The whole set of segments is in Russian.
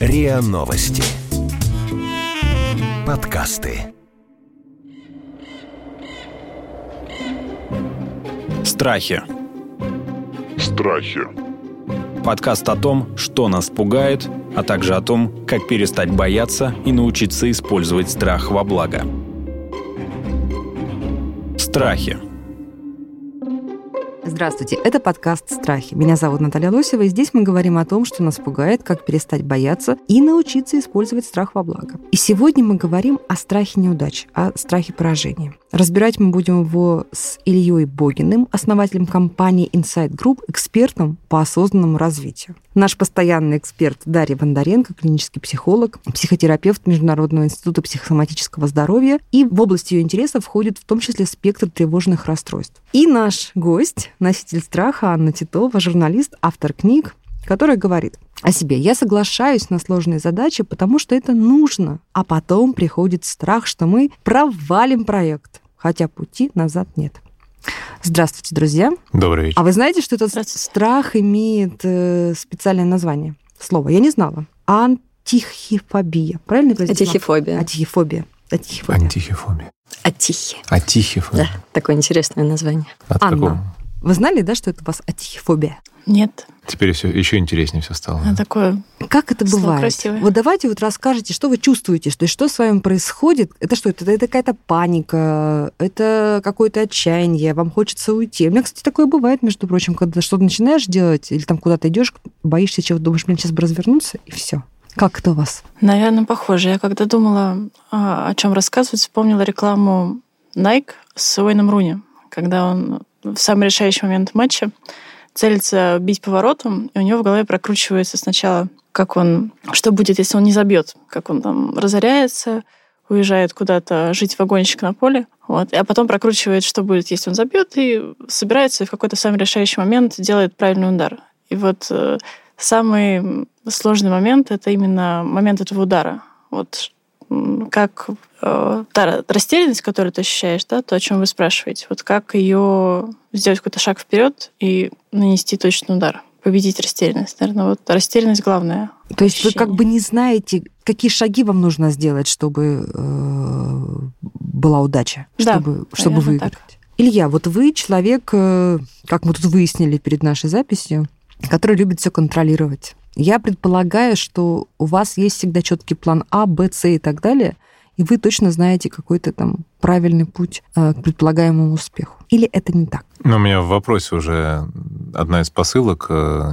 РИА Новости. Подкасты. Страхи. Страхи. Подкаст о том, что нас пугает, а также о том, как перестать бояться и научиться использовать страх во благо. Страхи. Здравствуйте, это подкаст «Страхи». Меня зовут Наталья Лосева, и здесь мы говорим о том, что нас пугает, как перестать бояться и научиться использовать страх во благо. И сегодня мы говорим о страхе неудач, о страхе поражения. Разбирать мы будем его с Ильей Богиным, основателем компании Insight Group, экспертом по осознанному развитию. Наш постоянный эксперт Дарья Бондаренко, клинический психолог, психотерапевт Международного института психосоматического здоровья. И в область ее интересов входит в том числе спектр тревожных расстройств. И наш гость, носитель страха Анна Титова, журналист, автор книг, которая говорит о себе. Я соглашаюсь на сложные задачи, потому что это нужно. А потом приходит страх, что мы провалим проект, хотя пути назад нет. Здравствуйте, друзья. Добрый вечер. А вы знаете, что этот страх имеет э, специальное название? Слово. Я не знала. Антихифобия. Правильно я Атихифобия. Атихифобия. Атихифобия. Антихифобия. Атихи. Атихифобия. Да, такое интересное название. От Анна. какого? Вы знали, да, что это у вас атихифобия? Нет, Теперь все еще интереснее все стало. а такое Как это бывает? красивое. Вот давайте вот расскажите, что вы чувствуете, что, что с вами происходит. Это что? Это, это какая-то паника, это какое-то отчаяние, вам хочется уйти. У меня, кстати, такое бывает, между прочим, когда что-то начинаешь делать, или там куда-то идешь, боишься чего-то, думаешь, блин, сейчас бы развернуться, и все. Как это у вас? Наверное, похоже. Я когда думала, а, о чем рассказывать, вспомнила рекламу Nike с Уэйном Руни, когда он в самый решающий момент матча целится бить поворотом, и у него в голове прокручивается сначала, как он, что будет, если он не забьет, как он там разоряется, уезжает куда-то жить в вагончик на поле, вот, а потом прокручивает, что будет, если он забьет, и собирается и в какой-то самый решающий момент делает правильный удар. И вот э, самый сложный момент это именно момент этого удара. Вот как э, та растерянность, которую ты ощущаешь, да, то, о чем вы спрашиваете, вот как ее сделать какой-то шаг вперед и нанести точный удар, победить растерянность. Наверное, вот растерянность главная. То есть вы ощущение. как бы не знаете, какие шаги вам нужно сделать, чтобы э, была удача, Да, чтобы, чтобы выиграть. так. Илья, вот вы человек, э, как мы тут выяснили перед нашей записью, который любит все контролировать. Я предполагаю, что у вас есть всегда четкий план А, Б, С и так далее, и вы точно знаете какой-то там правильный путь э, к предполагаемому успеху. Или это не так? Но у меня в вопросе уже одна из посылок э,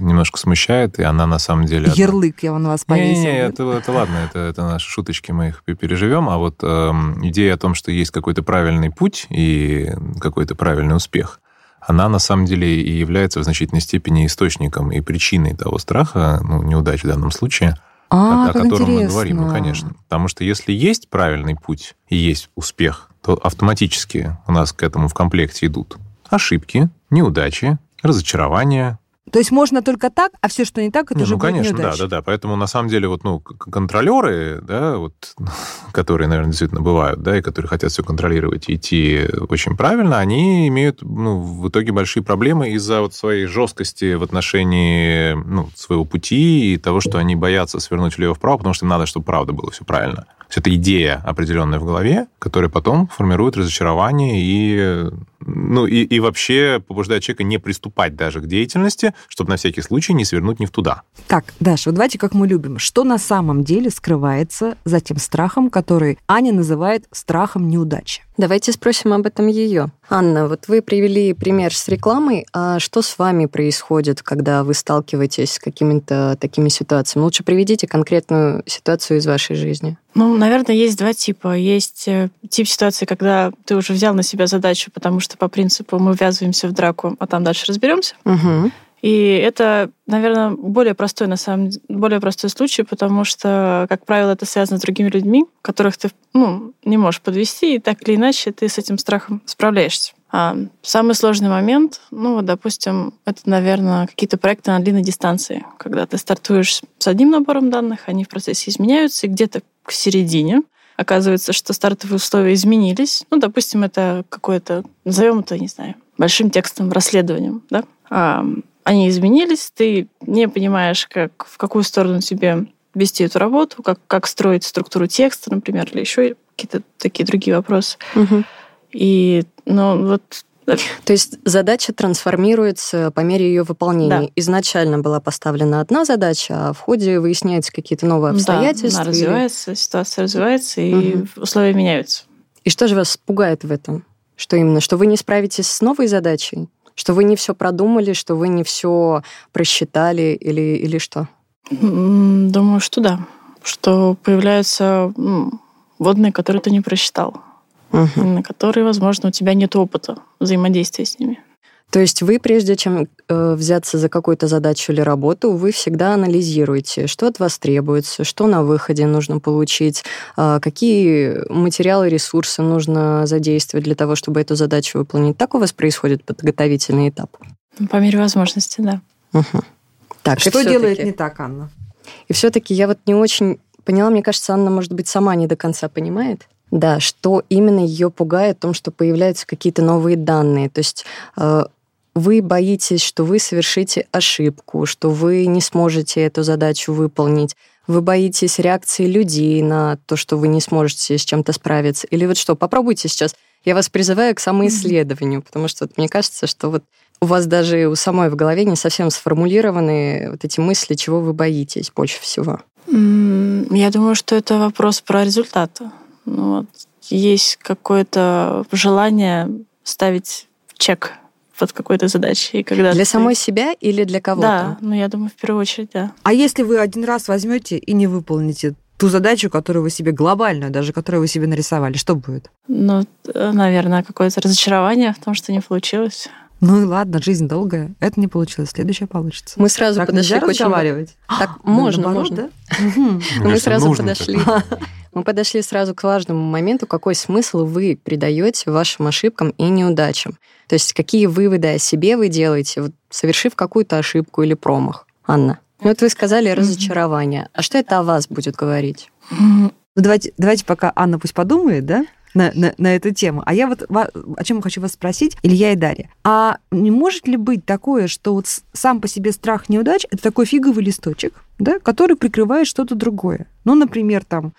немножко смущает, и она на самом деле... одна- Ярлык я на вас повесил. Не-не-не, это, это ладно, это, это наши шуточки, мы их переживем. А вот эм, идея о том, что есть какой-то правильный путь и какой-то правильный успех, она на самом деле и является в значительной степени источником и причиной того страха, ну, неудач в данном случае, А, о, о котором мы интересно. говорим, ну, конечно. Потому что если есть правильный путь и есть успех, то автоматически у нас к этому в комплекте идут ошибки, неудачи, разочарования, То есть можно только так, а все, что не так, это не, уже ну, будет конечно, да, неудача. да, да. Поэтому на самом деле вот, ну, контролеры, да, вот, которые, наверное, действительно бывают, да, и которые хотят все контролировать и идти очень правильно, они имеют, ну, в итоге большие проблемы из-за вот своей жесткости в отношении, ну, своего пути и того, что они боятся свернуть влево-вправо, потому что им надо, чтобы правда было все правильно. То есть это идея определенная в голове, которая потом формирует разочарование и, ну, и, и вообще побуждает человека не приступать даже к деятельности, чтобы на всякий случай не свернуть не в туда. Так, Даша, вот давайте как мы любим. Что на самом деле скрывается за тем страхом, который Аня называет страхом неудачи? Давайте спросим об этом ее. Анна, вот вы привели пример с рекламой, а что с вами происходит, когда вы сталкиваетесь с какими-то такими ситуациями? Лучше приведите конкретную ситуацию из вашей жизни. Ну, наверное, есть два типа. Есть э, тип ситуации, когда ты уже взял на себя задачу, потому что по принципу мы ввязываемся в драку, а там дальше разберемся. Угу. И это, наверное, более простой, на самом деле, более простой случай, потому что, как правило, это связано с другими людьми, которых ты ну, не можешь подвести, и так или иначе ты с этим страхом справляешься. А самый сложный момент, ну, вот, допустим, это, наверное, какие-то проекты на длинной дистанции, когда ты стартуешь с одним набором данных, они в процессе изменяются, и где-то к середине оказывается, что стартовые условия изменились. Ну, допустим, это какое-то, назовем это, не знаю, большим текстом, расследованием, да? А, они изменились, ты не понимаешь, как, в какую сторону тебе вести эту работу, как, как строить структуру текста, например, или еще какие-то такие другие вопросы. Мгм. И, ну, вот То есть задача трансформируется по мере ее выполнения. Да. Изначально была поставлена одна задача, а в ходе выясняются какие-то новые обстоятельства. Да, она развивается, ситуация развивается, и Мгм. условия меняются. И что же вас пугает в этом? Что именно? Что вы не справитесь с новой задачей? Что вы не все продумали, что вы не все просчитали или, или что? Думаю, что да. Что появляются водные, которые ты не просчитал, Мгм. на которые, возможно, у тебя нет опыта взаимодействия с ними. То есть вы, прежде чем э, взяться за какую-то задачу или работу, вы всегда анализируете, что от вас требуется, что на выходе нужно получить, а, какие материалы, ресурсы нужно задействовать для того, чтобы эту задачу выполнить. Так у вас происходит подготовительный этап? По мере возможности, да. Мгм. Так, Что делает не так, Анна? И все-таки я вот не очень поняла, мне кажется, Анна, может быть, сама не до конца понимает. Да, что именно ее пугает в том, что появляются какие-то новые данные. То есть э, вы боитесь, что вы совершите ошибку, что вы не сможете эту задачу выполнить. Вы боитесь реакции людей на то, что вы не сможете с чем-то справиться. Или вот что, попробуйте сейчас. Я вас призываю к самоисследованию, потому что вот мне кажется, что вот у вас даже у самой в голове не совсем сформулированы вот эти мысли, чего вы боитесь больше всего. Я думаю, что это вопрос про результаты. Ну, вот, есть какое-то желание ставить чек под какой-то задачей. И когда Для ты- самой себя или для кого-то? Да, ну я думаю, в первую очередь, да. А если вы один раз возьмете и не выполните ту задачу, которую вы себе глобальную, даже которую вы себе нарисовали, что будет? Ну, э, наверное, какое-то разочарование в том, что не получилось. Ну и ладно, жизнь долгая. Это не получилось, следующее получится. Мы сразу так подошли нельзя к очень... разговаривать? Так, Ну, можно, наоборот, можно. да? Мне Мы сразу подошли. Мы подошли сразу к важному моменту, какой смысл вы придаете вашим ошибкам и неудачам. То есть какие выводы о себе вы делаете, вот, совершив какую-то ошибку или промах. Анна, ну вот вы сказали разочарование. А что это о вас будет говорить? Ну, давайте, давайте пока Анна пусть подумает, да, на, на, на эту тему. А я вот о чем хочу вас спросить, Илья и Дарья. А не может ли быть такое, что вот сам по себе страх неудач это такой фиговый листочек, да, который прикрывает что-то другое? Ну, например, там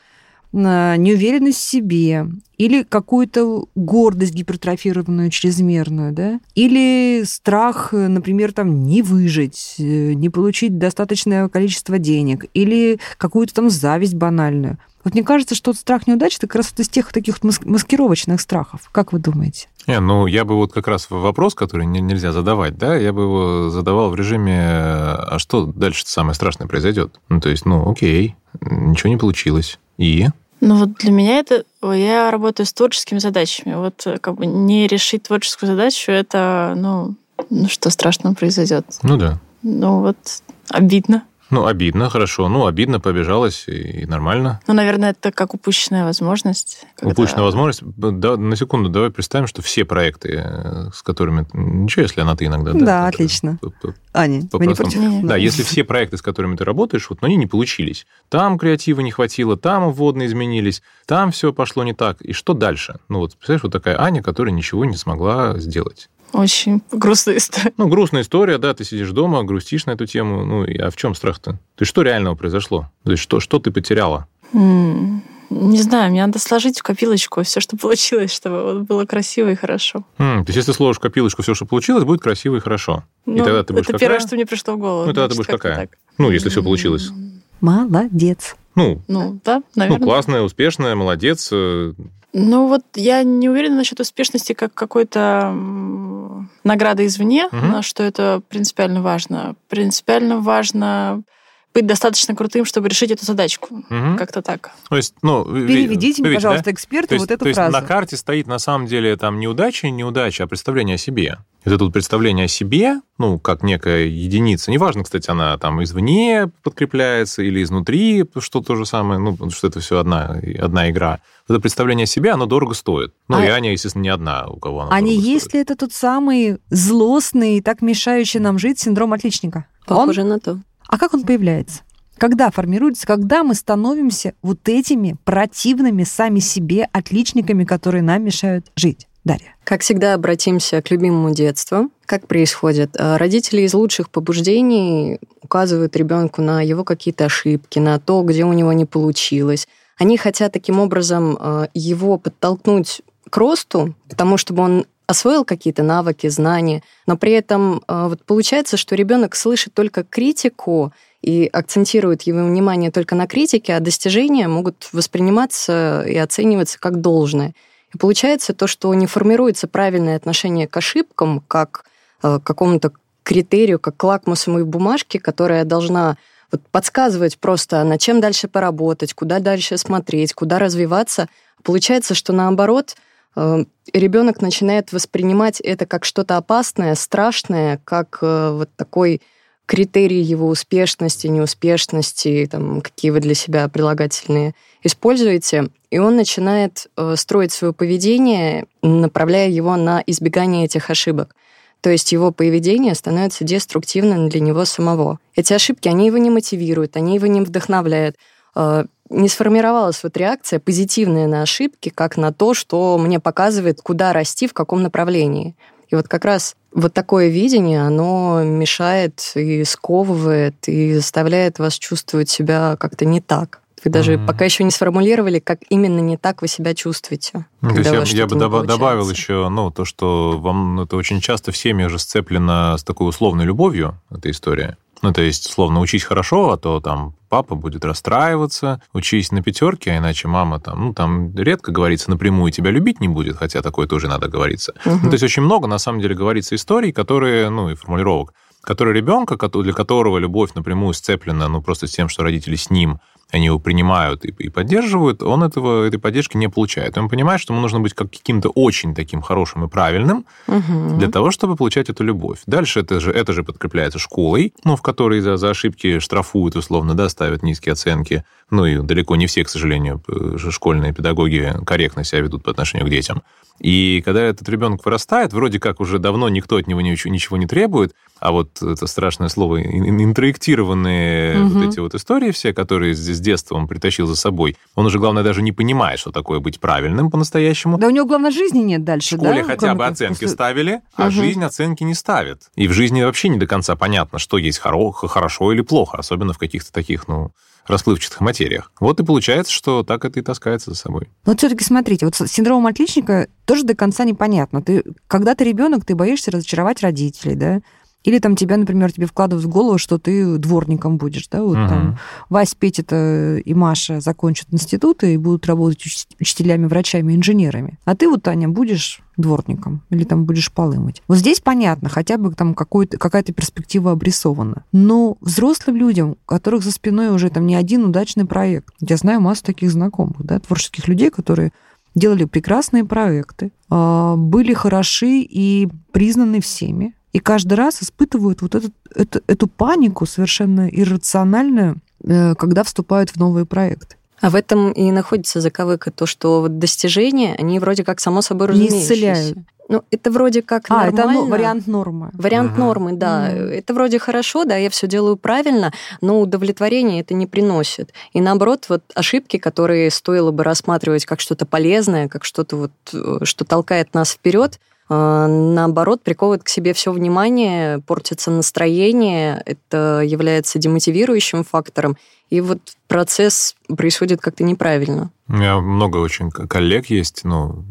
неуверенность в себе или какую-то гордость гипертрофированную, чрезмерную, да? Или страх, например, там не выжить, э, не получить достаточное количество денег, или какую-то там зависть банальную. Вот мне кажется, что страх неудачи это как раз из тех таких маскировочных страхов. Как вы думаете? Не, ну, я бы вот как раз вопрос, который не- нельзя задавать, да, я бы его задавал в режиме, а что дальше самое страшное произойдет? Ну, то есть, ну, окей, ничего не получилось. И? Ну вот для меня это... Я работаю с творческими задачами. Вот э, как бы не решить творческую задачу, это, ну, ну что страшного произойдет? Ну да. Ну вот обидно. Ну, обидно, хорошо. Ну, обидно, побежалась, и нормально. Ну, наверное, это как упущенная возможность. когда- Упущенная возможность. Да, на секунду давай представим, что все проекты, э, с которыми... Ничего, если она ты иногда. Да, это- отлично. Аня, вы не против? Да, если все проекты, с которыми ты работаешь, вот, но они не получились. Там креатива не хватило, там вводные изменились, там все пошло не так. И что дальше? Ну вот, представляешь, вот такая Аня, которая ничего не смогла сделать. Очень грустная история. Ну, грустная история, да, ты сидишь дома, грустишь на эту тему. Ну, и- а в чем страх-то? То есть что реального произошло? То есть что, что ты потеряла? М, Не знаю, мне надо сложить в копилочку все, что получилось, чтобы вот было красиво и хорошо. М, то есть если сложишь в копилочку все, что получилось, будет красиво и хорошо. И Ну, тогда ты будешь это какая? первое, что мне пришло в голову. Ну, тогда ты Значит, будешь как-то какая? так. Ну, если все получилось. Молодец. Ну, Ну, да, ну, наверное. классная, успешная, молодец. Ну вот я не уверена насчет успешности как какой-то награды извне, но что это принципиально важно. Принципиально важно быть достаточно крутым, чтобы решить эту задачку. Мгм. Как-то так. То есть, ну, Переведите мне, видите, да? пожалуйста, эксперту То есть, вот эту то есть фразу. на карте стоит на самом деле там неудача, неудача, а представление о себе. Это тут представление о себе, ну, как некая единица. Неважно, кстати, она там извне подкрепляется или изнутри, что то же самое, ну, потому что это все одна, одна игра. Это представление о себе, оно дорого стоит. Ну, А- и Аня, естественно, не одна, у кого она А не есть стоит. ли это тот самый злостный и так мешающий нам жить синдром отличника? Он? Похоже на то. А как он появляется? Когда формируется, когда мы становимся вот этими противными сами себе отличниками, которые нам мешают жить? Дарья. Как всегда, обратимся к любимому детству. Как происходит? Э, родители из лучших побуждений указывают ребенку на его какие-то ошибки, на то, где у него не получилось. Они хотят таким образом э, его подтолкнуть к росту, потому чтобы он освоил какие-то навыки, знания, но при этом э, вот получается, что ребенок слышит только критику и акцентирует его внимание только на критике, а достижения могут восприниматься и оцениваться как должное. И получается то, что не формируется правильное отношение к ошибкам, как э, к какому-то критерию, как к лакмусовой бумажке, которая должна вот подсказывать просто, над чем дальше поработать, куда дальше смотреть, куда развиваться. Получается, что наоборот, ребенок начинает воспринимать это как что-то опасное, страшное, как э, вот такой критерии его успешности, неуспешности, там, какие вы для себя прилагательные используете, и он начинает э, строить свое поведение, направляя его на избегание этих ошибок. То есть его поведение становится деструктивным для него самого. Эти ошибки, они его не мотивируют, они его не вдохновляют. Не сформировалась вот реакция позитивная на ошибки, как на то, что мне показывает, куда расти, в каком направлении. И вот как раз вот такое видение, оно мешает и сковывает, и заставляет вас чувствовать себя как-то не так. Вы даже mm-hmm. пока еще не сформулировали, как именно не так вы себя чувствуете. Ну, то есть я, я бы доб- добавил еще, ну, то, что вам это очень часто в семье же сцеплено с такой условной любовью, эта история. Ну, то есть, словно учись хорошо, а то там папа будет расстраиваться, учись на пятерке, а иначе мама там, ну, там редко говорится напрямую, тебя любить не будет, хотя такое тоже надо говориться. Угу. Ну, то есть, очень много, на самом деле, говорится историй, которые, ну, и формулировок, которые ребенка, для которого любовь напрямую сцеплена, ну, просто с тем, что родители с ним, они его принимают и, и поддерживают, он этого, этой поддержки не получает. Он понимает, что ему нужно быть как каким-то очень таким хорошим и правильным угу. для того, чтобы получать эту любовь. Дальше это же, это же подкрепляется школой, ну, в которой за, за ошибки штрафуют, условно, да, ставят низкие оценки. Ну, и далеко не все, к сожалению, школьные педагоги корректно себя ведут по отношению к детям. И когда этот ребенок вырастает, вроде как уже давно никто от него ничего, ничего не требует, а вот это страшное слово, интроектированные угу. вот эти вот истории все, которые с детства он притащил за собой, он уже, главное, даже не понимает, что такое быть правильным по-настоящему. Да у него, главное, жизни нет дальше, В школе да? хотя бы оценки после... ставили, а угу. жизнь оценки не ставит. И в жизни вообще не до конца понятно, что есть хоро- хорошо или плохо, особенно в каких-то таких, ну, расплывчатых материях. Вот и получается, что так это и таскается за собой. Но вот все-таки смотрите, вот с синдромом отличника тоже до конца непонятно. Ты, когда ты ребенок, ты боишься разочаровать родителей, да? Или там тебя, например, тебе вкладывают в голову, что ты дворником будешь, да, вот угу. там Вась, Петя и Маша закончат институты и будут работать учителями, врачами, инженерами. А ты вот, Таня, будешь дворником или там будешь полы мыть. Вот здесь понятно, хотя бы там какая-то перспектива обрисована. Но взрослым людям, у которых за спиной уже там не один удачный проект, я знаю массу таких знакомых, да, творческих людей, которые делали прекрасные проекты, а, были хороши и признаны всеми, и каждый раз испытывают вот этот, эту, эту панику совершенно иррациональную, э, когда вступают в новые проекты. А в этом и находится заковыка, то, что вот достижения, они вроде как само собой разумеющиеся. Не исцеляют. Ну, это вроде как а, нормально. это ну, вариант нормы. Вариант угу. нормы, да. Угу. Это вроде хорошо, да, я все делаю правильно, но удовлетворение это не приносит. И наоборот, вот ошибки, которые стоило бы рассматривать как что-то полезное, как что-то вот, э, что толкает нас вперед, наоборот, приковывает к себе все внимание, портится настроение, это является демотивирующим фактором, и вот процесс происходит как-то неправильно. У меня много очень коллег есть, ну,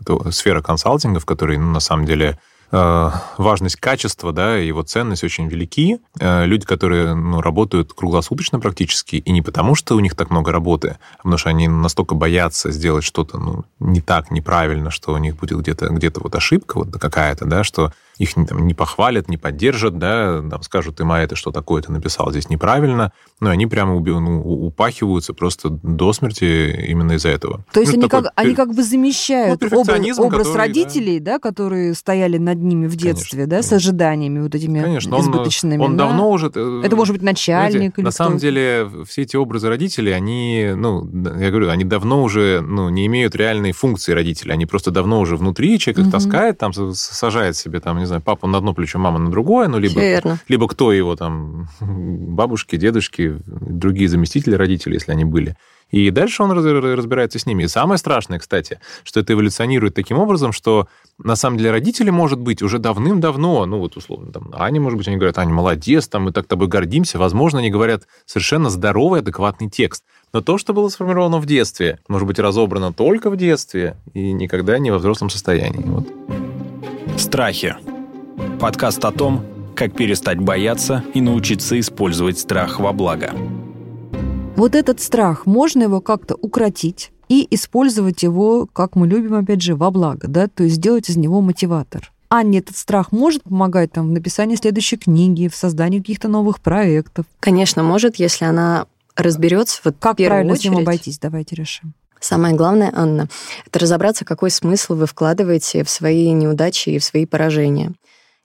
это сфера консалтинга, в которой, ну, на самом деле, важность качества, да, и его ценность очень велики. Э, люди, которые ну, работают круглосуточно практически, и не потому, что у них так много работы, а потому что они настолько боятся сделать что-то ну, не так, неправильно, что у них будет где-то где вот ошибка вот какая-то, да, что их там, не похвалят, не поддержат, да, там скажут, ты, Майя, это что такое, ты написал здесь неправильно, но они прямо уби- ну, упахиваются просто до смерти именно из-за этого. То есть ну, они, такой, как, они как бы замещают ну, образ, образ который, родителей, да. да, которые стояли над ними в детстве, конечно, да, конечно. с ожиданиями вот этими конечно, избыточными. Он, он да? давно уже... Э, это может быть начальник знаете, или На самом деле все эти образы родителей, они, ну, я говорю, они давно уже ну, не имеют реальной функции родителей, они просто давно уже внутри, человек их угу. таскает, там сажает себе, там, не знаю, папа на одно плечо, мама на другое, ну, либо, либо кто его там, бабушки, дедушки, другие заместители родителей, если они были. И дальше он разбирается с ними. И самое страшное, кстати, что это эволюционирует таким образом, что на самом деле родители, может быть, уже давным-давно, ну вот условно, там, Аня, может быть, они говорят, Аня, молодец, там, мы так тобой гордимся. Возможно, они говорят совершенно здоровый, адекватный текст. Но то, что было сформировано в детстве, может быть разобрано только в детстве и никогда не во взрослом состоянии. Вот. Страхи. Подкаст о том, как перестать бояться и научиться использовать страх во благо. Вот этот страх, можно его как-то укротить и использовать его, как мы любим, опять же, во благо, да, то есть сделать из него мотиватор. Анне этот страх может помогать там, в написании следующей книги, в создании каких-то новых проектов? Конечно, может, если она разберется. Вот как правильно очередь, с ним обойтись? Давайте решим. Самое главное, Анна, это разобраться, какой смысл вы вкладываете в свои неудачи и в свои поражения.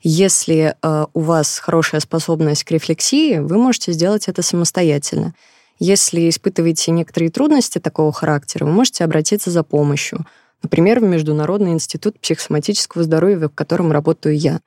Если э, у вас хорошая способность к рефлексии, вы можете сделать это самостоятельно. Если испытываете некоторые трудности такого характера, вы можете обратиться за помощью. Например, в Международный институт психосоматического здоровья, в котором работаю я.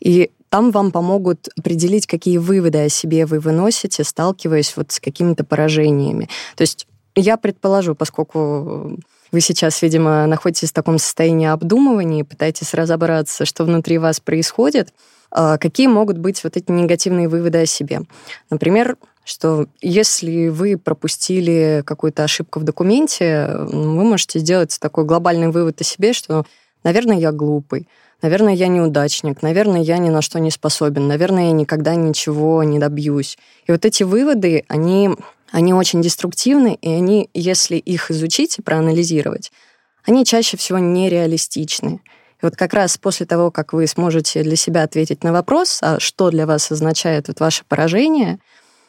И там вам помогут определить, какие выводы о себе вы выносите, сталкиваясь вот с какими-то поражениями. То есть я предположу, поскольку вы сейчас, видимо, находитесь в таком состоянии обдумывания, пытаетесь разобраться, что внутри вас происходит, а, какие могут быть вот эти негативные выводы о себе. Например, что если вы пропустили какую-то ошибку в документе, вы можете сделать такой глобальный вывод о себе, что, наверное, я глупый, наверное, я неудачник, наверное, я ни на что не способен, наверное, я никогда ничего не добьюсь. И вот эти выводы, они, они очень деструктивны, и они, если их изучить и проанализировать, они чаще всего нереалистичны. И вот как раз после того, как вы сможете для себя ответить на вопрос, а что для вас означает вот ваше поражение –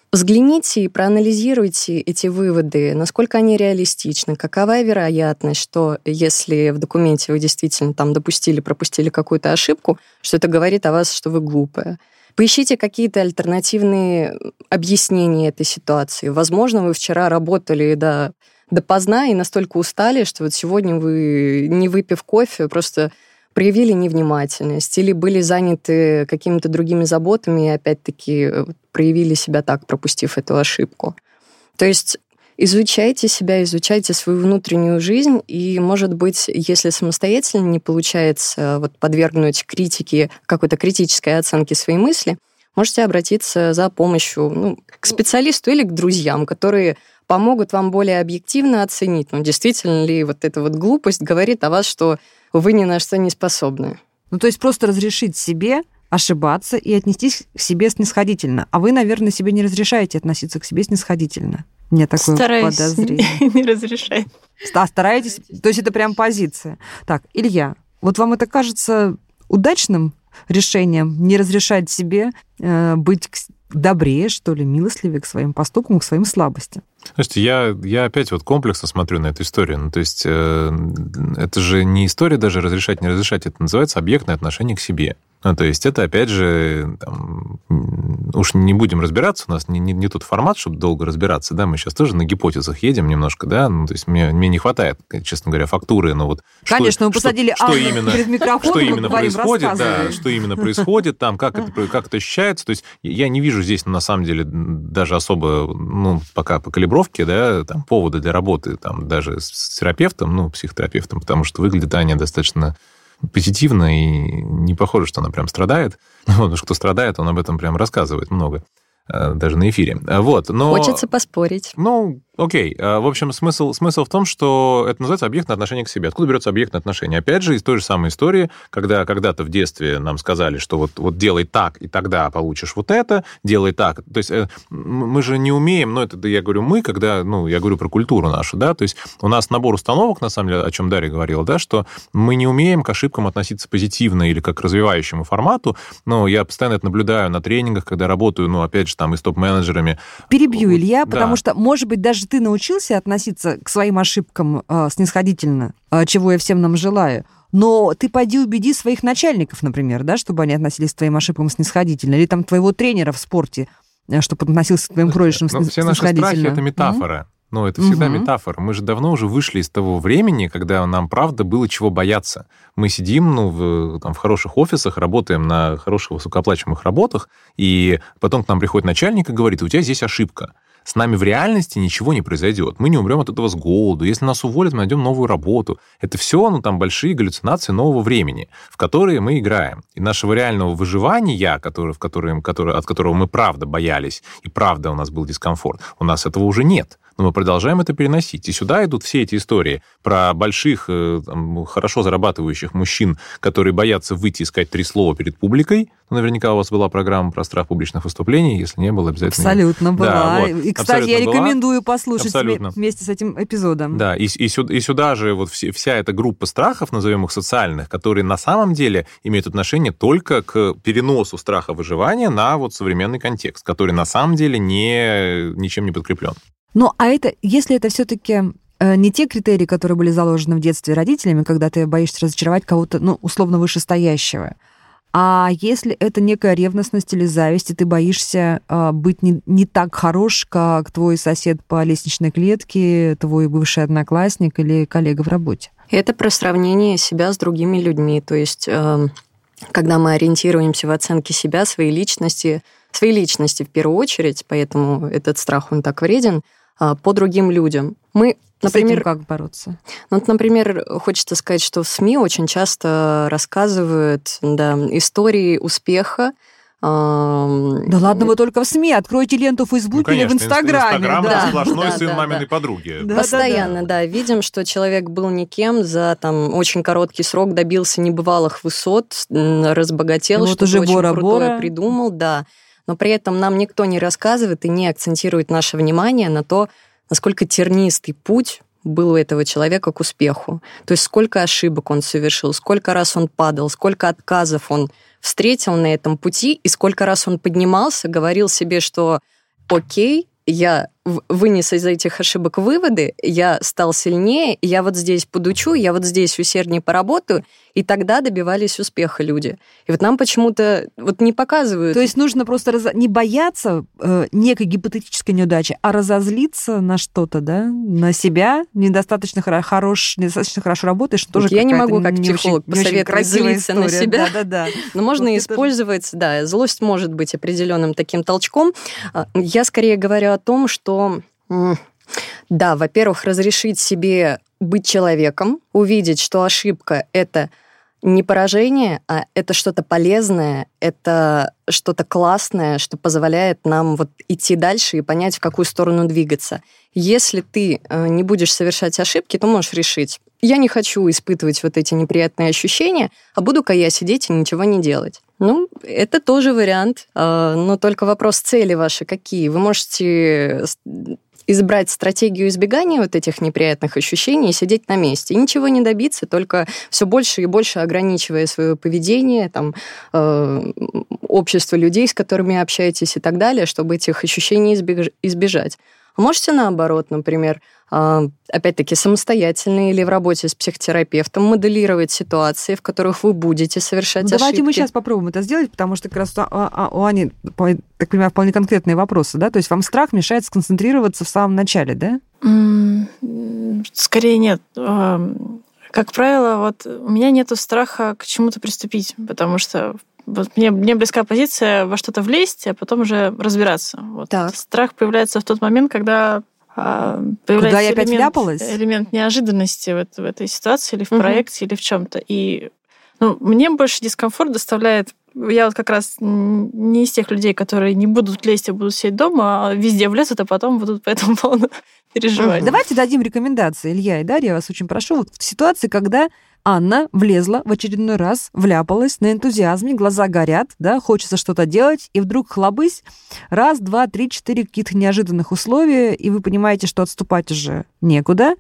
Взгляните и проанализируйте эти выводы, насколько они реалистичны, какова вероятность, что если в документе вы действительно там допустили, пропустили какую-то ошибку, что это говорит о вас, что вы глупая. Поищите какие-то альтернативные объяснения этой ситуации. Возможно, вы вчера работали до, допоздна и настолько устали, что вот сегодня вы, не выпив кофе, просто проявили невнимательность или были заняты какими-то другими заботами и опять-таки проявили себя так, пропустив эту ошибку. То есть изучайте себя, изучайте свою внутреннюю жизнь, и, может быть, если самостоятельно не получается вот, подвергнуть критике, какой-то критической оценке своей мысли, можете обратиться за помощью ну, к специалисту или к друзьям, которые помогут вам более объективно оценить, ну, действительно ли вот эта вот глупость говорит о вас, что вы ни на что не способны. Ну, то есть просто разрешить себе ошибаться и отнестись к себе снисходительно. А вы, наверное, себе не разрешаете относиться к себе снисходительно. Мне такое Стараюсь подозрение. не разрешать. А стараетесь? То есть это прям позиция. Так, Илья, вот вам это кажется удачным решением не разрешать себе э, быть добрее, что ли, милостливее к своим поступкам, к своим слабостям? Слушайте, я, я опять вот комплексно смотрю на эту историю. Ну, то есть э, это же не история даже разрешать, не разрешать. Это называется объектное отношение к себе. Ну, то есть это, опять же, там, уж не будем разбираться, у нас не, не, не тот формат, чтобы долго разбираться, да, мы сейчас тоже на гипотезах едем немножко, да, ну, то есть мне, мне не хватает, честно говоря, фактуры, но вот... Конечно, что, мы посадили что, что именно, перед микрофоном, что именно говорим, происходит, да, что именно происходит там, как это, как это ощущается, то есть я не вижу здесь, на самом деле, даже особо, ну, пока по калибровке, да, там, повода для работы, там, даже с терапевтом, ну, психотерапевтом, потому что выглядит Аня достаточно позитивно, и не похоже, что она прям страдает. Вот, кто страдает, он об этом прям рассказывает много даже на эфире. Вот, но... Хочется поспорить. Ну, Окей. Okay. В общем, смысл, смысл в том, что это называется объектное отношение к себе. Откуда берется объектное отношение? Опять же, из той же самой истории, когда когда-то в детстве нам сказали, что вот, вот делай так, и тогда получишь вот это, делай так. То есть э, мы же не умеем, ну, это я говорю мы, когда, ну, я говорю про культуру нашу, да, то есть у нас набор установок, на самом деле, о чем Дарья говорила, да, что мы не умеем к ошибкам относиться позитивно или как к развивающему формату. Но я постоянно это наблюдаю на тренингах, когда работаю, ну, опять же, там и с топ-менеджерами. Перебью, Илья, да. потому что, может быть, даже ты научился относиться к своим ошибкам э, снисходительно, э, чего я всем нам желаю, но ты пойди убеди своих начальников, например, да, чтобы они относились к твоим ошибкам снисходительно, или там твоего тренера в спорте, чтобы относился к твоим проигрышам ну, все наши страхи — это метафора. Ну, это всегда угу. метафора. Мы же давно уже вышли из того времени, когда нам, правда, было чего бояться. Мы сидим ну, в, там, в хороших офисах, работаем на хороших высокооплачиваемых работах, и потом к нам приходит начальник и говорит, у тебя здесь ошибка. с нами в реальности ничего не произойдет. Мы не умрем от этого с голоду. Если нас уволят, мы найдем новую работу. Это все, ну, там, большие галлюцинации нового времени, в которые мы играем. И нашего реального выживания, который, в который, который, от которого мы правда боялись, и правда у нас был дискомфорт, у нас этого уже нет но мы продолжаем это переносить. И сюда идут все эти истории про больших, э, там, хорошо зарабатывающих мужчин, которые боятся выйти и сказать три слова перед публикой. Ну, наверняка у вас была программа про страх публичных выступлений, если не было, обязательно. Абсолютно была. Да, вот. И, кстати, Абсолютно я была. рекомендую послушать Абсолютно. вместе с этим эпизодом. Да, и, и, сюда, и сюда же вот вся эта группа страхов, назовем их социальных, которые на самом деле имеют отношение только к переносу страха выживания на вот современный контекст, который на самом деле не, ничем не подкреплен. Ну, а это, если это все-таки не те критерии, которые были заложены в детстве родителями, когда ты боишься разочаровать кого-то, ну, условно вышестоящего, а если это некая ревностность или зависть, и ты боишься э, быть не, не так хорош, как твой сосед по лестничной клетке, твой бывший одноклассник или коллега в работе? Это про сравнение себя с другими людьми. То есть, э, когда мы ориентируемся в оценке себя, своей личности, своей личности в первую очередь, поэтому этот страх, он так вреден, э, по другим людям. Мы Например, С этим как бороться? Ну, вот, например, хочется сказать, что в СМИ очень часто рассказывают да, истории успеха. Да ладно, вы только в СМИ. Откройте ленту в Фейсбуке ну, конечно, или в Инстаграме. Инстаграм да. это сплошной Да, сын да, маминой да. подруги. Да. Постоянно, да, Видим, что человек был никем, за там очень короткий срок добился небывалых высот, разбогател, Вот что-то очень Бора крутое Бора. придумал, да. Но при этом нам никто не рассказывает и не акцентирует наше внимание на то, насколько тернистый путь был у этого человека к успеху. То есть сколько ошибок он совершил, сколько раз он падал, сколько отказов он встретил на этом пути, и сколько раз он поднимался, говорил себе, что окей, я вынес из этих ошибок выводы, я стал сильнее, я вот здесь подучу, я вот здесь усерднее поработаю, и тогда добивались успеха люди. И вот нам почему-то вот не показывают. То есть нужно просто раз... не бояться э, некой гипотетической неудачи, а разозлиться на что-то, да, на себя, недостаточно хоро- хорош, недостаточно хорошо работаешь, что тоже я не могу как не психолог очень, посоветовать злиться на история. себя. Да-да-да. Но можно Вот это- использовать, да, злость может быть определенным таким толчком. А, Я скорее говорю о том, что да, во-первых, разрешить себе быть человеком, увидеть, что ошибка это не поражение, а это что-то полезное, это что-то классное, что позволяет нам вот идти дальше и понять, в какую сторону двигаться. Если ты э, не будешь совершать ошибки, то можешь решить, я не хочу испытывать вот эти неприятные ощущения, а буду-ка я сидеть и ничего не делать. Ну, это тоже вариант, э, но только вопрос цели ваши какие. Вы можете с- избрать стратегию избегания вот этих неприятных ощущений и сидеть на месте. И ничего не добиться, только все больше и больше ограничивая свое поведение, там, э, общество людей, с которыми общаетесь и так далее, чтобы этих ощущений избеж- избежать. А можете наоборот, например, а, опять-таки самостоятельно или в работе с психотерапевтом моделировать ситуации, в которых вы будете совершать Ну, давайте мы ошибки. сейчас попробуем это сделать, потому что как раз у, а- у Ани, так понимаю, вполне конкретные вопросы, да? То есть вам страх мешает сконцентрироваться в самом начале, да? Скорее нет. Как правило, вот у меня нету страха к чему-то приступить, потому что вот мне, мне близка позиция во что-то влезть, а потом уже разбираться. Вот. Так. Страх появляется в тот момент, когда а, Куда я опять элемент, вляпалась? элемент неожиданности в, в этой ситуации или в Мгм. проекте, или в чем-то. И ну, мне больше дискомфорт доставляет я вот как раз не из тех людей, которые не будут лезть, а будут сидеть дома, а везде влезут, а потом будут по этому поводу переживать. Давайте дадим рекомендации, Илья и Дарья, я вас очень прошу. Вот в ситуации, когда Анна влезла в очередной раз, вляпалась на энтузиазме, глаза горят, да, хочется что-то делать, и вдруг хлобысь, раз, два, три, четыре каких-то неожиданных условия, и вы понимаете, что отступать уже некуда,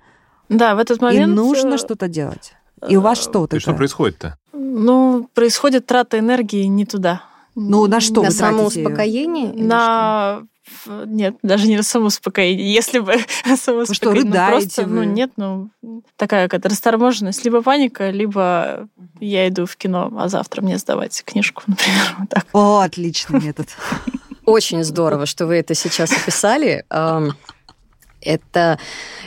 Да, в этот и момент... нужно э, что-то делать. И у вас что вот И что происходит-то? Ну, происходит трата энергии не туда. Ну, на что На вы тратите её? самоуспокоение? На... в- Нет, даже не на самоуспокоение. Если бы самоуспокоение. ну, рыдаете просто, вы? ну, нет, ну, такая какая-то расторможенность. Либо паника, либо я иду в кино, а завтра мне сдавать книжку, например. Вот так. О, отличный метод. Очень здорово, что вы это сейчас описали. Это,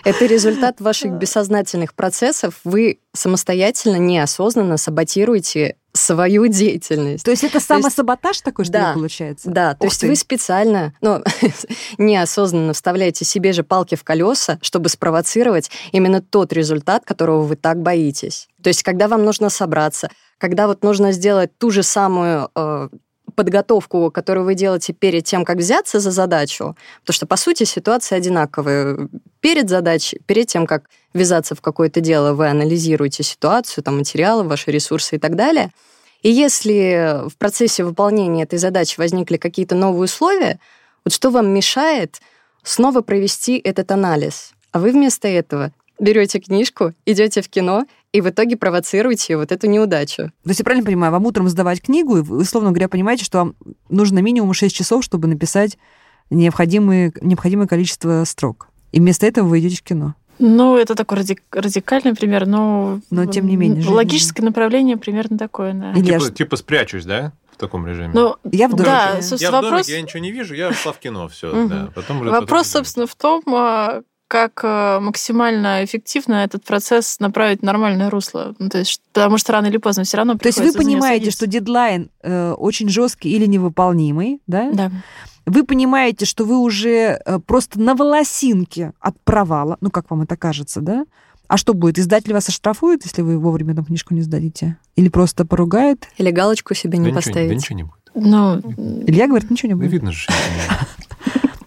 это результат ваших бессознательных процессов. Вы самостоятельно, неосознанно саботируете свою деятельность. То есть это самосаботаж такой, что да, ли, получается? Да, то Ух есть ты. вы специально, ну, неосознанно вставляете себе же палки в колеса, чтобы спровоцировать именно тот результат, которого вы так боитесь. То есть когда вам нужно собраться, когда вот нужно сделать ту же самую э, подготовку, которую вы делаете перед тем, как взяться за задачу, потому что, по сути, ситуация одинаковая. Перед задачей, перед тем, как ввязаться в какое-то дело, вы анализируете ситуацию, там, материалы, ваши ресурсы и так далее. И если в процессе выполнения этой задачи возникли какие-то новые условия, вот что вам мешает снова провести этот анализ? А вы вместо этого берете книжку, идете в кино и в итоге провоцируете вот эту неудачу. То есть я правильно понимаю, вам утром сдавать книгу, и вы, условно говоря, понимаете, что вам нужно минимум 6 часов, чтобы написать необходимое, необходимое количество строк. И вместо этого вы идете в кино. Ну, это такой радик- радикальный пример, но... Но, тем не менее. Логическое направление примерно такое, да. Или я Типа, типа спрячусь, да, в таком режиме? Ну, Я в домике. да, я в вопрос... домике, я ничего не вижу, я ушла в кино, все, да. Потом уже- Вопрос, потом- собственно, в том, а, как а, максимально эффективно этот процесс направить в нормальное русло. Ну, то есть, потому что рано или поздно все равно То есть вы понимаете, что дедлайн э, очень жесткий или невыполнимый, да? Да. Вы понимаете, что вы уже э, просто на волосинке от провала, ну, как вам это кажется, да? А что будет? Издатель вас оштрафует, если вы вовремя там книжку не сдадите? Или просто поругает? Или галочку себе Да не ничего, поставить. да ничего не будет. Ну, Илья говорит, ничего не Да будет. видно же,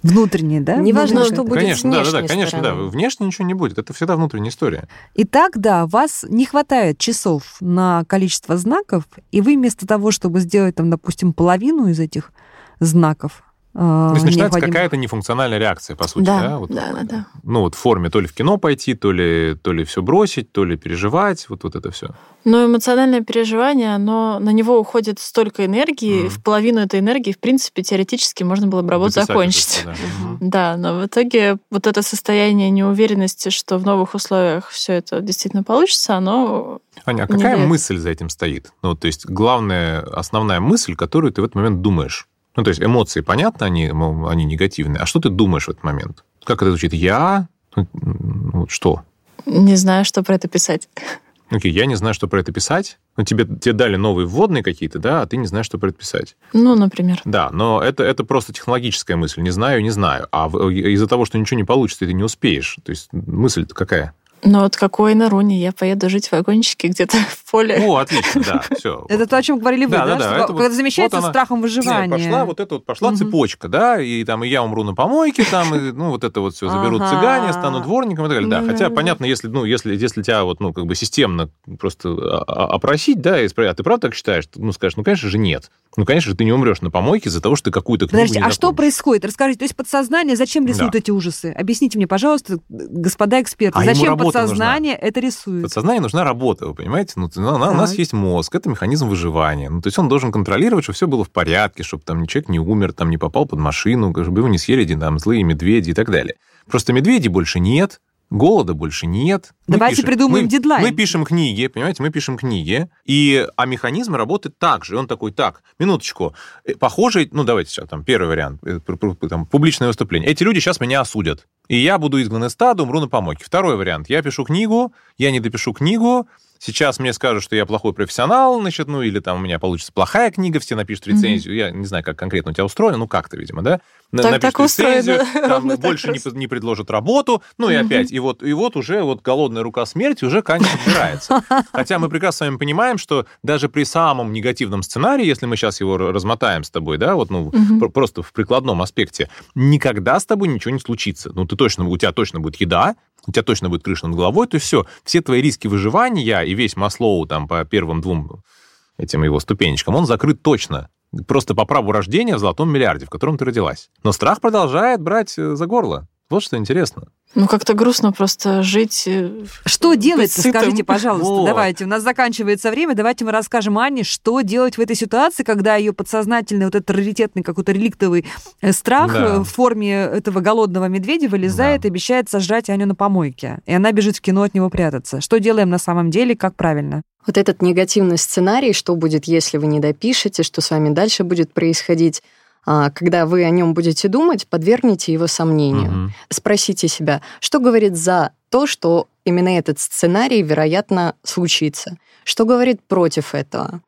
Внутреннее, да? Неважно, что будет с Конечно, да, да, да, внешней конечно, да. стороны. Внешне ничего не будет. Это всегда внутренняя история. Итак, да, вас не хватает часов на количество знаков, и вы вместо того, чтобы сделать там, допустим, половину из этих знаков, То есть начинается необходимых- какая-то нефункциональная реакция, по сути, да? да, Вот, да, да, да. Ну, вот в форме то ли в кино пойти, то ли, то ли все бросить, то ли переживать, вот, вот это все. Но эмоциональное переживание, оно, на него уходит столько энергии, Мгм. в половину этой энергии, в принципе, теоретически можно было бы работу Дописать закончить. это да. Мгм. Да, но в итоге вот это состояние неуверенности, что в новых условиях все это действительно получится, оно Аня, а какая дает. мысль за этим стоит? Ну, то есть главная, основная мысль, которую ты в этот момент думаешь. Ну, то есть эмоции, понятно, они, они негативные. А что ты думаешь в этот момент? Как это звучит? Я? Ну, вот что? не знаю, что про это писать. Окей, я не знаю, что про это писать. Ну, тебе, тебе дали новые вводные какие-то, да, а ты не знаешь, что про это писать. Ну, например. Да, но это, это просто технологическая мысль. Не знаю, не знаю. А из-за того, что ничего не получится, ты не успеешь. То есть мысль-то какая? Но вот какой на руне я поеду жить в вагончике где-то в поле. О, отлично, да, все. Это то, о чем говорили вы, Да, когда замещается страхом выживания. Пошла вот эта вот пошла цепочка, да, и там и я умру на помойке, там, и, ну, вот это вот все, заберут цыгане, стану дворником и так далее. Да, Ну, хотя, понятно, если, ну, если, если тебя вот, ну, как бы системно просто а- а- опросить, да, и спросить, а ты правда так считаешь? Ну, скажешь, ну, конечно же, нет. Ну, конечно же, ты не умрешь на помойке из-за того, что ты какую-то книгу Подождите, не а что происходит? Расскажите, то есть подсознание, зачем рисует Да. эти ужасы? Объясните мне, пожалуйста, господа эксперты, А зачем подсознание это рисует? Подсознанию нужна работа, вы понимаете? Ну, у нас- у нас есть мозг, это механизм выживания. Ну, то есть он должен контролировать, чтобы все было в порядке, чтобы там человек не умер, там не попал под машину, чтобы его не съели там злые медведи и так далее. Просто медведей больше нет, голода больше нет. Мы Давайте пишем- придумаем мы- дедлайн. Мы пишем книги, понимаете, мы пишем книги, и, а механизм работает так же. Он такой, так, минуточку, э, похожий, ну, давайте сейчас, там, первый вариант, э, там, публичное выступление. Эти люди сейчас меня осудят, и я буду изгнан из стада, умру на помойке. Второй вариант, я пишу книгу, я не допишу книгу, Сейчас мне скажут, что я плохой профессионал, значит, ну или там у меня получится плохая книга, все напишут рецензию. Я не знаю, как конкретно у тебя устроено, ну как-то, видимо, да? Так- напишут так устроено, рецензию, там ровно больше не, не предложат работу, ну и опять, и вот, и вот уже вот голодная рука смерти уже Каня подбирается. Хотя мы прекрасно с вами понимаем, что даже при самом негативном сценарии, если мы сейчас его размотаем с тобой, да, вот, ну, пр- просто в прикладном аспекте, никогда с тобой ничего не случится. Ну, ты точно, у тебя точно будет еда, у тебя точно будет крыша над головой, то есть все, все твои риски выживания и весь Маслоу там по первым двум этим его ступенечкам, он закрыт точно. Просто по праву рождения в золотом миллиарде, в котором ты родилась. Но страх продолжает брать э, за горло. Вот что интересно. Ну, как-то грустно просто жить. э, Что делать скажите, пожалуйста, Вот. давайте. У нас заканчивается время, давайте мы расскажем Анне, что делать в этой ситуации, когда ее подсознательный, вот этот раритетный какой-то реликтовый э, страх Да. э, в форме этого голодного медведя вылезает Да. и обещает сожрать Аню на помойке. И она бежит в кино от него прятаться. Что делаем на самом деле, как правильно? Вот этот негативный сценарий, что будет, если вы не допишете, что с вами дальше будет происходить, когда вы о нем будете думать, подвергните его сомнению. Мгм. Спросите себя, что говорит за то, что именно этот сценарий, вероятно, случится? Что говорит против этого?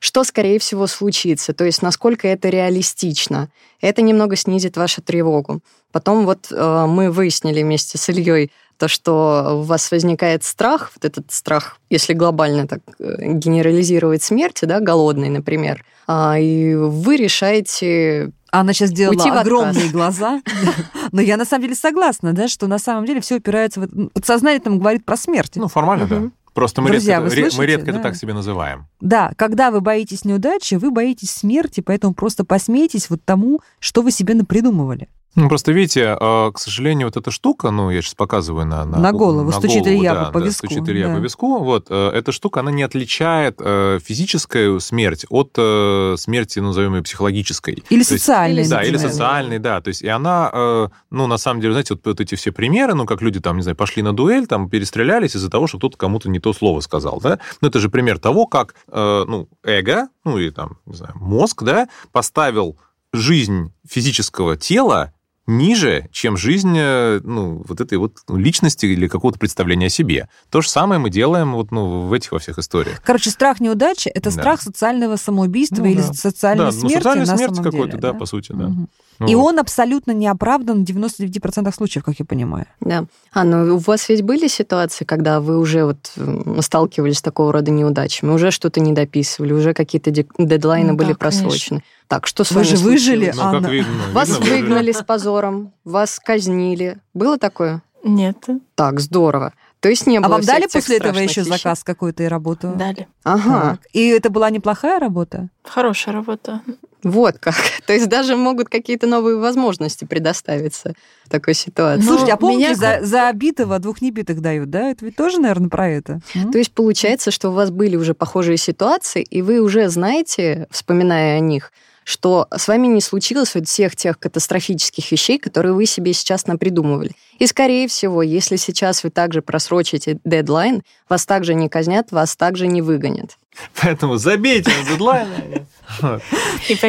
что, скорее всего, случится, то есть насколько это реалистично. Это немного снизит вашу тревогу. Потом вот э, мы выяснили вместе с Ильей то, что у вас возникает страх, вот этот страх, если глобально так э, генерализировать смерти, да, голодный, например, а, и вы решаете она сейчас Уйти отказ. огромные глаза. Но я на самом деле согласна, да, что на самом деле все упирается в... Подсознание там говорит про смерть. Ну, формально, да. Просто мы Друзья, редко, ре- мы слышите, редко это да? так себе называем. Да, когда вы боитесь неудачи, вы боитесь смерти, поэтому просто посмейтесь вот тому, что вы себе напридумывали. Ну, просто видите, э, к сожалению, вот эта штука, ну, я сейчас показываю на... На голову, стучит Илья да, по да, виску, стучит Илья да. по виску. Вот, э, эта штука, она не отличает э, физическую смерть от э, смерти, назовем ее психологической. Или То есть- социальной. Да, или например. социальный, да. То есть, и она, ну, на самом деле, знаете, вот, вот эти все примеры, ну, как люди там, не знаю, пошли на дуэль, там, перестрелялись из-за того, что кто-то кому-то не то слово сказал, да. Ну, это же пример того, как, ну, эго, ну, или там, не знаю, мозг, да, поставил жизнь физического тела ниже, чем жизнь, э, ну, вот этой вот личности или какого-то представления о себе. То же самое мы делаем вот, ну, в этих во всех историях. Короче, страх неудачи – это Да. страх социального самоубийства Ну или да. социальной да, ну, смерти социальная на смерть самом какой-то, деле, да, по сути, да. Мгм. И он абсолютно не оправдан в 99% случаев, как я понимаю. Да. А, ну у вас ведь были ситуации, когда вы уже вот сталкивались с такого рода неудачами, уже что-то не дописывали, уже какие-то дедлайны Ну были да, конечно. просрочены. Так, что с Вы вами же выжили, случилось? Ну, Анна. видно, Вас видно, выжили. выгнали с позором, вас казнили. Было такое? Нет, Так, здорово. То есть не А было вам всех дали после этого еще вещей? заказ какой-то и работу? дали. Ага, Так. И это была неплохая работа? Хорошая работа. вот как. То есть даже могут какие-то новые возможности предоставиться в такой ситуации. Ну, Слушайте, а помните, меня- за, за битого двух небитых дают, да? Это ведь тоже, наверное, про это. То есть получается, что у вас были уже похожие ситуации, и вы уже знаете, вспоминая о них, что с вами не случилось вот всех тех катастрофических вещей, которые вы себе сейчас напридумывали. И, скорее всего, если сейчас вы также просрочите дедлайн, вас также не казнят, вас также не выгонят. Поэтому забейте на дедлайны.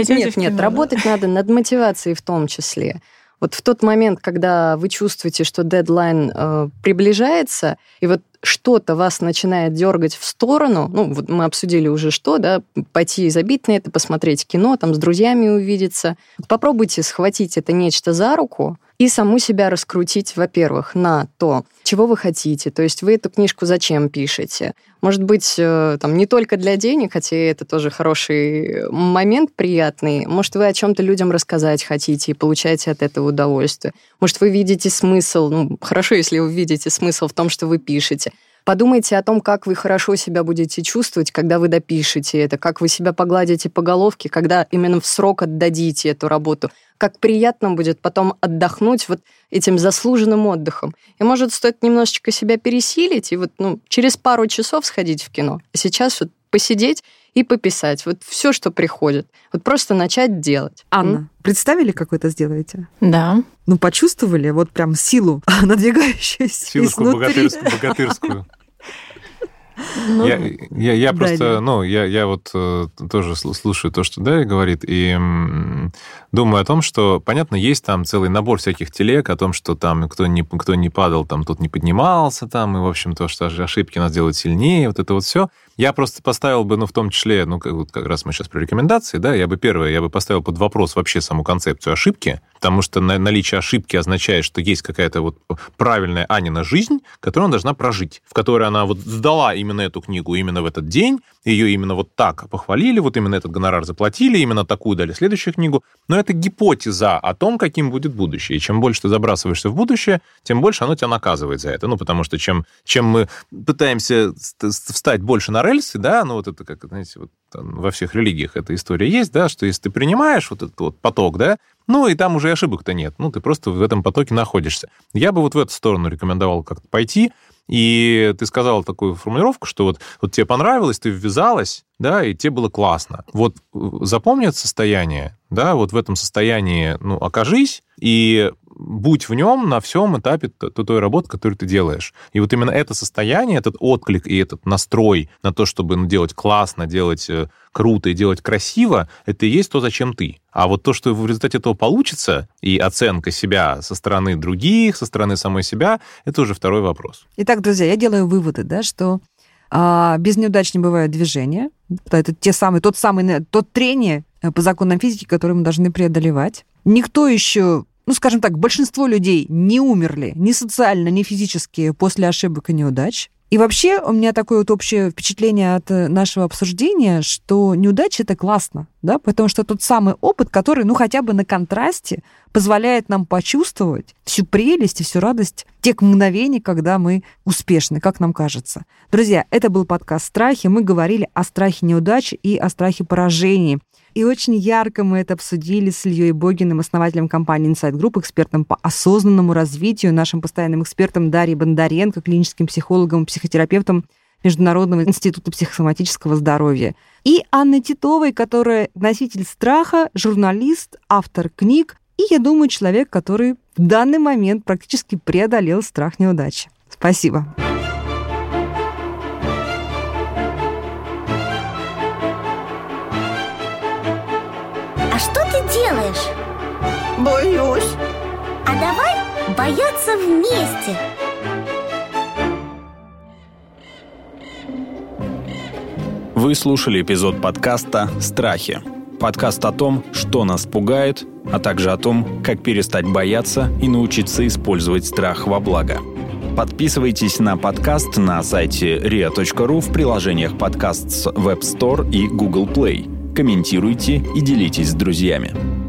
Нет, нет, работать надо над мотивацией в том числе. Вот в тот момент, когда вы чувствуете, что дедлайн э, приближается, и вот что-то вас начинает дергать в сторону, ну, вот мы обсудили уже что, да, пойти забить на это, посмотреть кино, там, с друзьями увидеться. Попробуйте схватить это нечто за руку и саму себя раскрутить, во-первых, на то, чего вы хотите. То есть вы эту книжку зачем пишете? Может быть, э, там, не только для денег, хотя это тоже хороший момент приятный. Может, вы о чем-то людям рассказать хотите и получаете от этого удовольствие. Может, вы видите смысл, ну, хорошо, если вы видите смысл в том, что вы пишете. Подумайте о том, как вы хорошо себя будете чувствовать, когда вы допишете это, как вы себя погладите по головке, когда именно в срок отдадите эту работу, как приятно будет потом отдохнуть вот этим заслуженным отдыхом. И может стоит немножечко себя пересилить и вот ну, через пару часов сходить в кино. А сейчас вот посидеть и пописать. Вот все, что приходит. Вот просто начать делать. Анна, М? представили, как вы это сделаете? Да. Ну, почувствовали вот прям силу надвигающуюся Силушку изнутри? богатырскую. богатырскую. Ну, Я, я, я Да, просто, да. ну, я, я вот э, тоже сл- слушаю то, что Дарья говорит, и думаю о том, что, понятно, есть там целый набор всяких телег о том, что там кто не, кто не падал, там тот не поднимался, там, и, в общем, то, что ошибки нас делают сильнее, вот это вот все. Я просто поставил бы, ну, в том числе, ну, как, вот как раз мы сейчас про рекомендации, да, я бы первое, я бы поставил под вопрос вообще саму концепцию ошибки, потому что на- наличие ошибки означает, что есть какая-то вот правильная Анина жизнь, которую она должна прожить, в которой она вот сдала именно эту книгу именно в этот день, ее именно вот так похвалили, вот именно этот гонорар заплатили, именно такую дали следующую книгу. Но это гипотеза о том, каким будет будущее. И чем больше ты забрасываешься в будущее, тем больше оно тебя наказывает за это. Ну, потому что чем, чем мы пытаемся ст- ст- встать больше на рельсы, да, ну, вот это, как, знаете, вот там во всех религиях эта история есть, да, что если ты принимаешь вот этот вот поток, да, ну, и там уже ошибок-то нет. Ну, ты просто в этом потоке находишься. Я бы вот в эту сторону рекомендовал как-то пойти. И ты сказала такую формулировку, что вот, вот тебе понравилось, ты ввязалась, да, и тебе было классно. Вот э, запомни это состояние, да, вот в этом состоянии, ну, окажись, и будь в нем на всем этапе той работы, которую ты делаешь. И вот именно это состояние, этот отклик и этот настрой на то, чтобы ну, делать классно, делать э, круто и делать красиво, это и есть то, зачем ты. А вот то, что в результате этого получится, и оценка себя со стороны других, со стороны самой себя, это уже второй вопрос. Итак, друзья, я делаю выводы, да, что А, без неудач не бывает движения. Это те самые, тот самый, тот трение э, по законам физики, который мы должны преодолевать. Никто еще ну, скажем так, большинство людей не умерли ни социально, ни физически после ошибок и неудач. И вообще у меня такое вот общее впечатление от э, нашего обсуждения, что неудача — это классно, да, потому что тот самый опыт, который, ну, хотя бы на контрасте позволяет нам почувствовать всю прелесть и всю радость тех мгновений, когда мы успешны, как нам кажется. Друзья, это был подкаст «Страхи». Мы говорили о страхе неудачи и о страхе поражений. И очень ярко мы это обсудили с Ильей Богиным, основателем компании Insight Group, экспертом по осознанному развитию, нашим постоянным экспертом Дарьей Бондаренко, клиническим психологом, психотерапевтом Международного института психосоматического здоровья. И Анной Титовой, которая носитель страха, журналист, автор книг и, я думаю, человек, который в данный момент практически преодолел страх неудачи. Спасибо. делаешь? Боюсь. А давай бояться вместе. Вы слушали эпизод подкаста «Страхи». Подкаст о том, что нас пугает, а также о том, как перестать бояться и научиться использовать страх во благо. Подписывайтесь на подкаст на сайте ria.ru в приложениях подкаст с Web Store и Google Play – комментируйте и делитесь с друзьями.